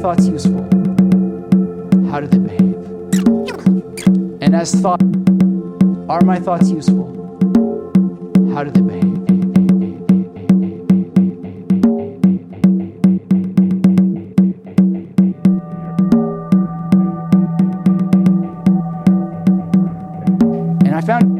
thoughts useful? How do they behave? And as thought, are my thoughts useful? How do they behave? And I found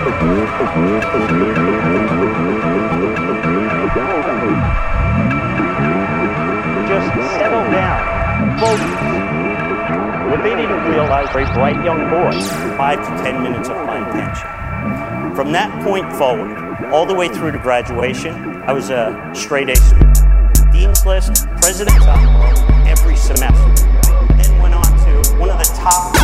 Just settle down. Focus. What they didn't realize, very bright young boy, five to ten minutes of my attention. From that point forward, all the way through to graduation, I was a straight A student. Dean's List, President's Honor every semester. Then went on to one of the top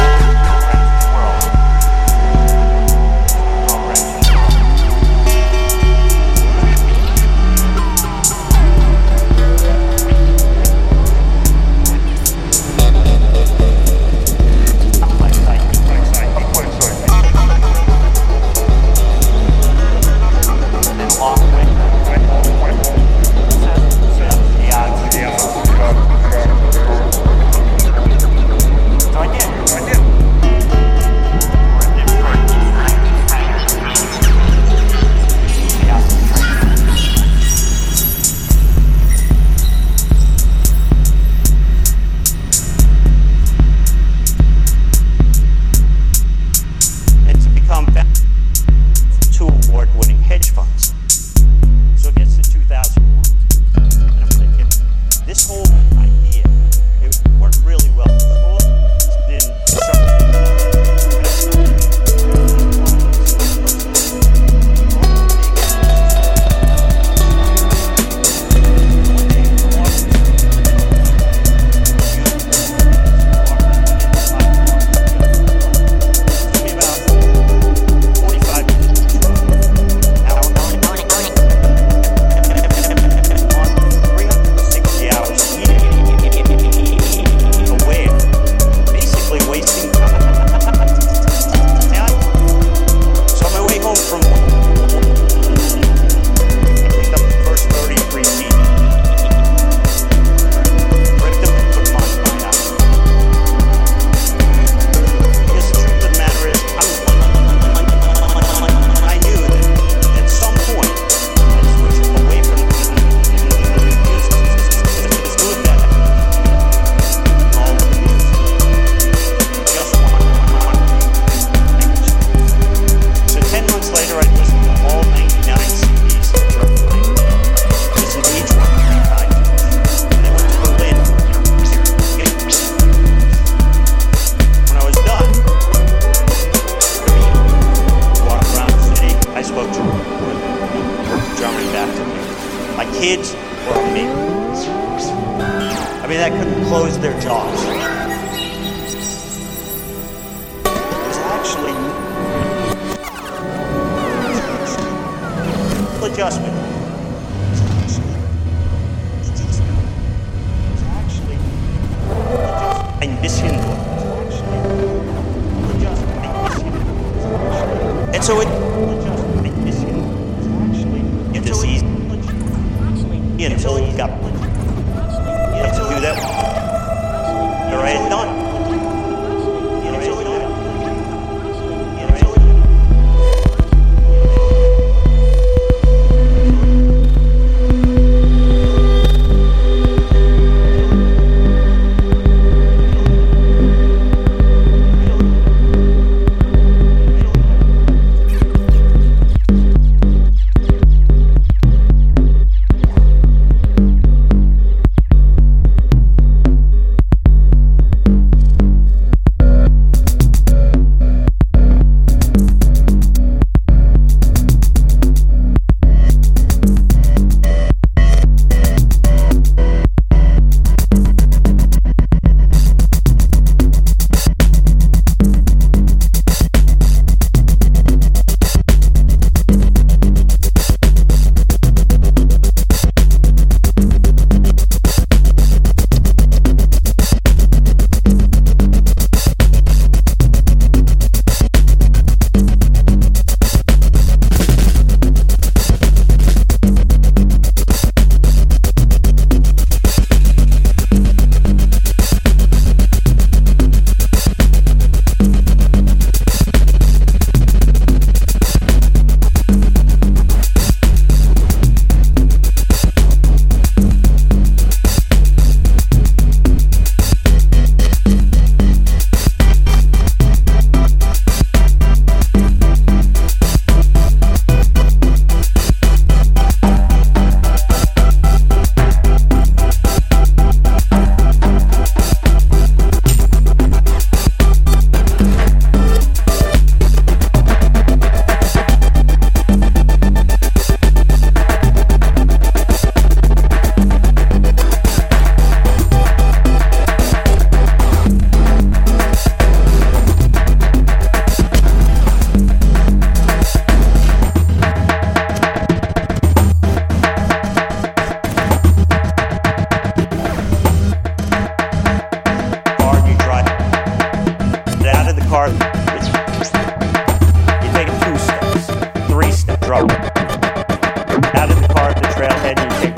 trailhead, take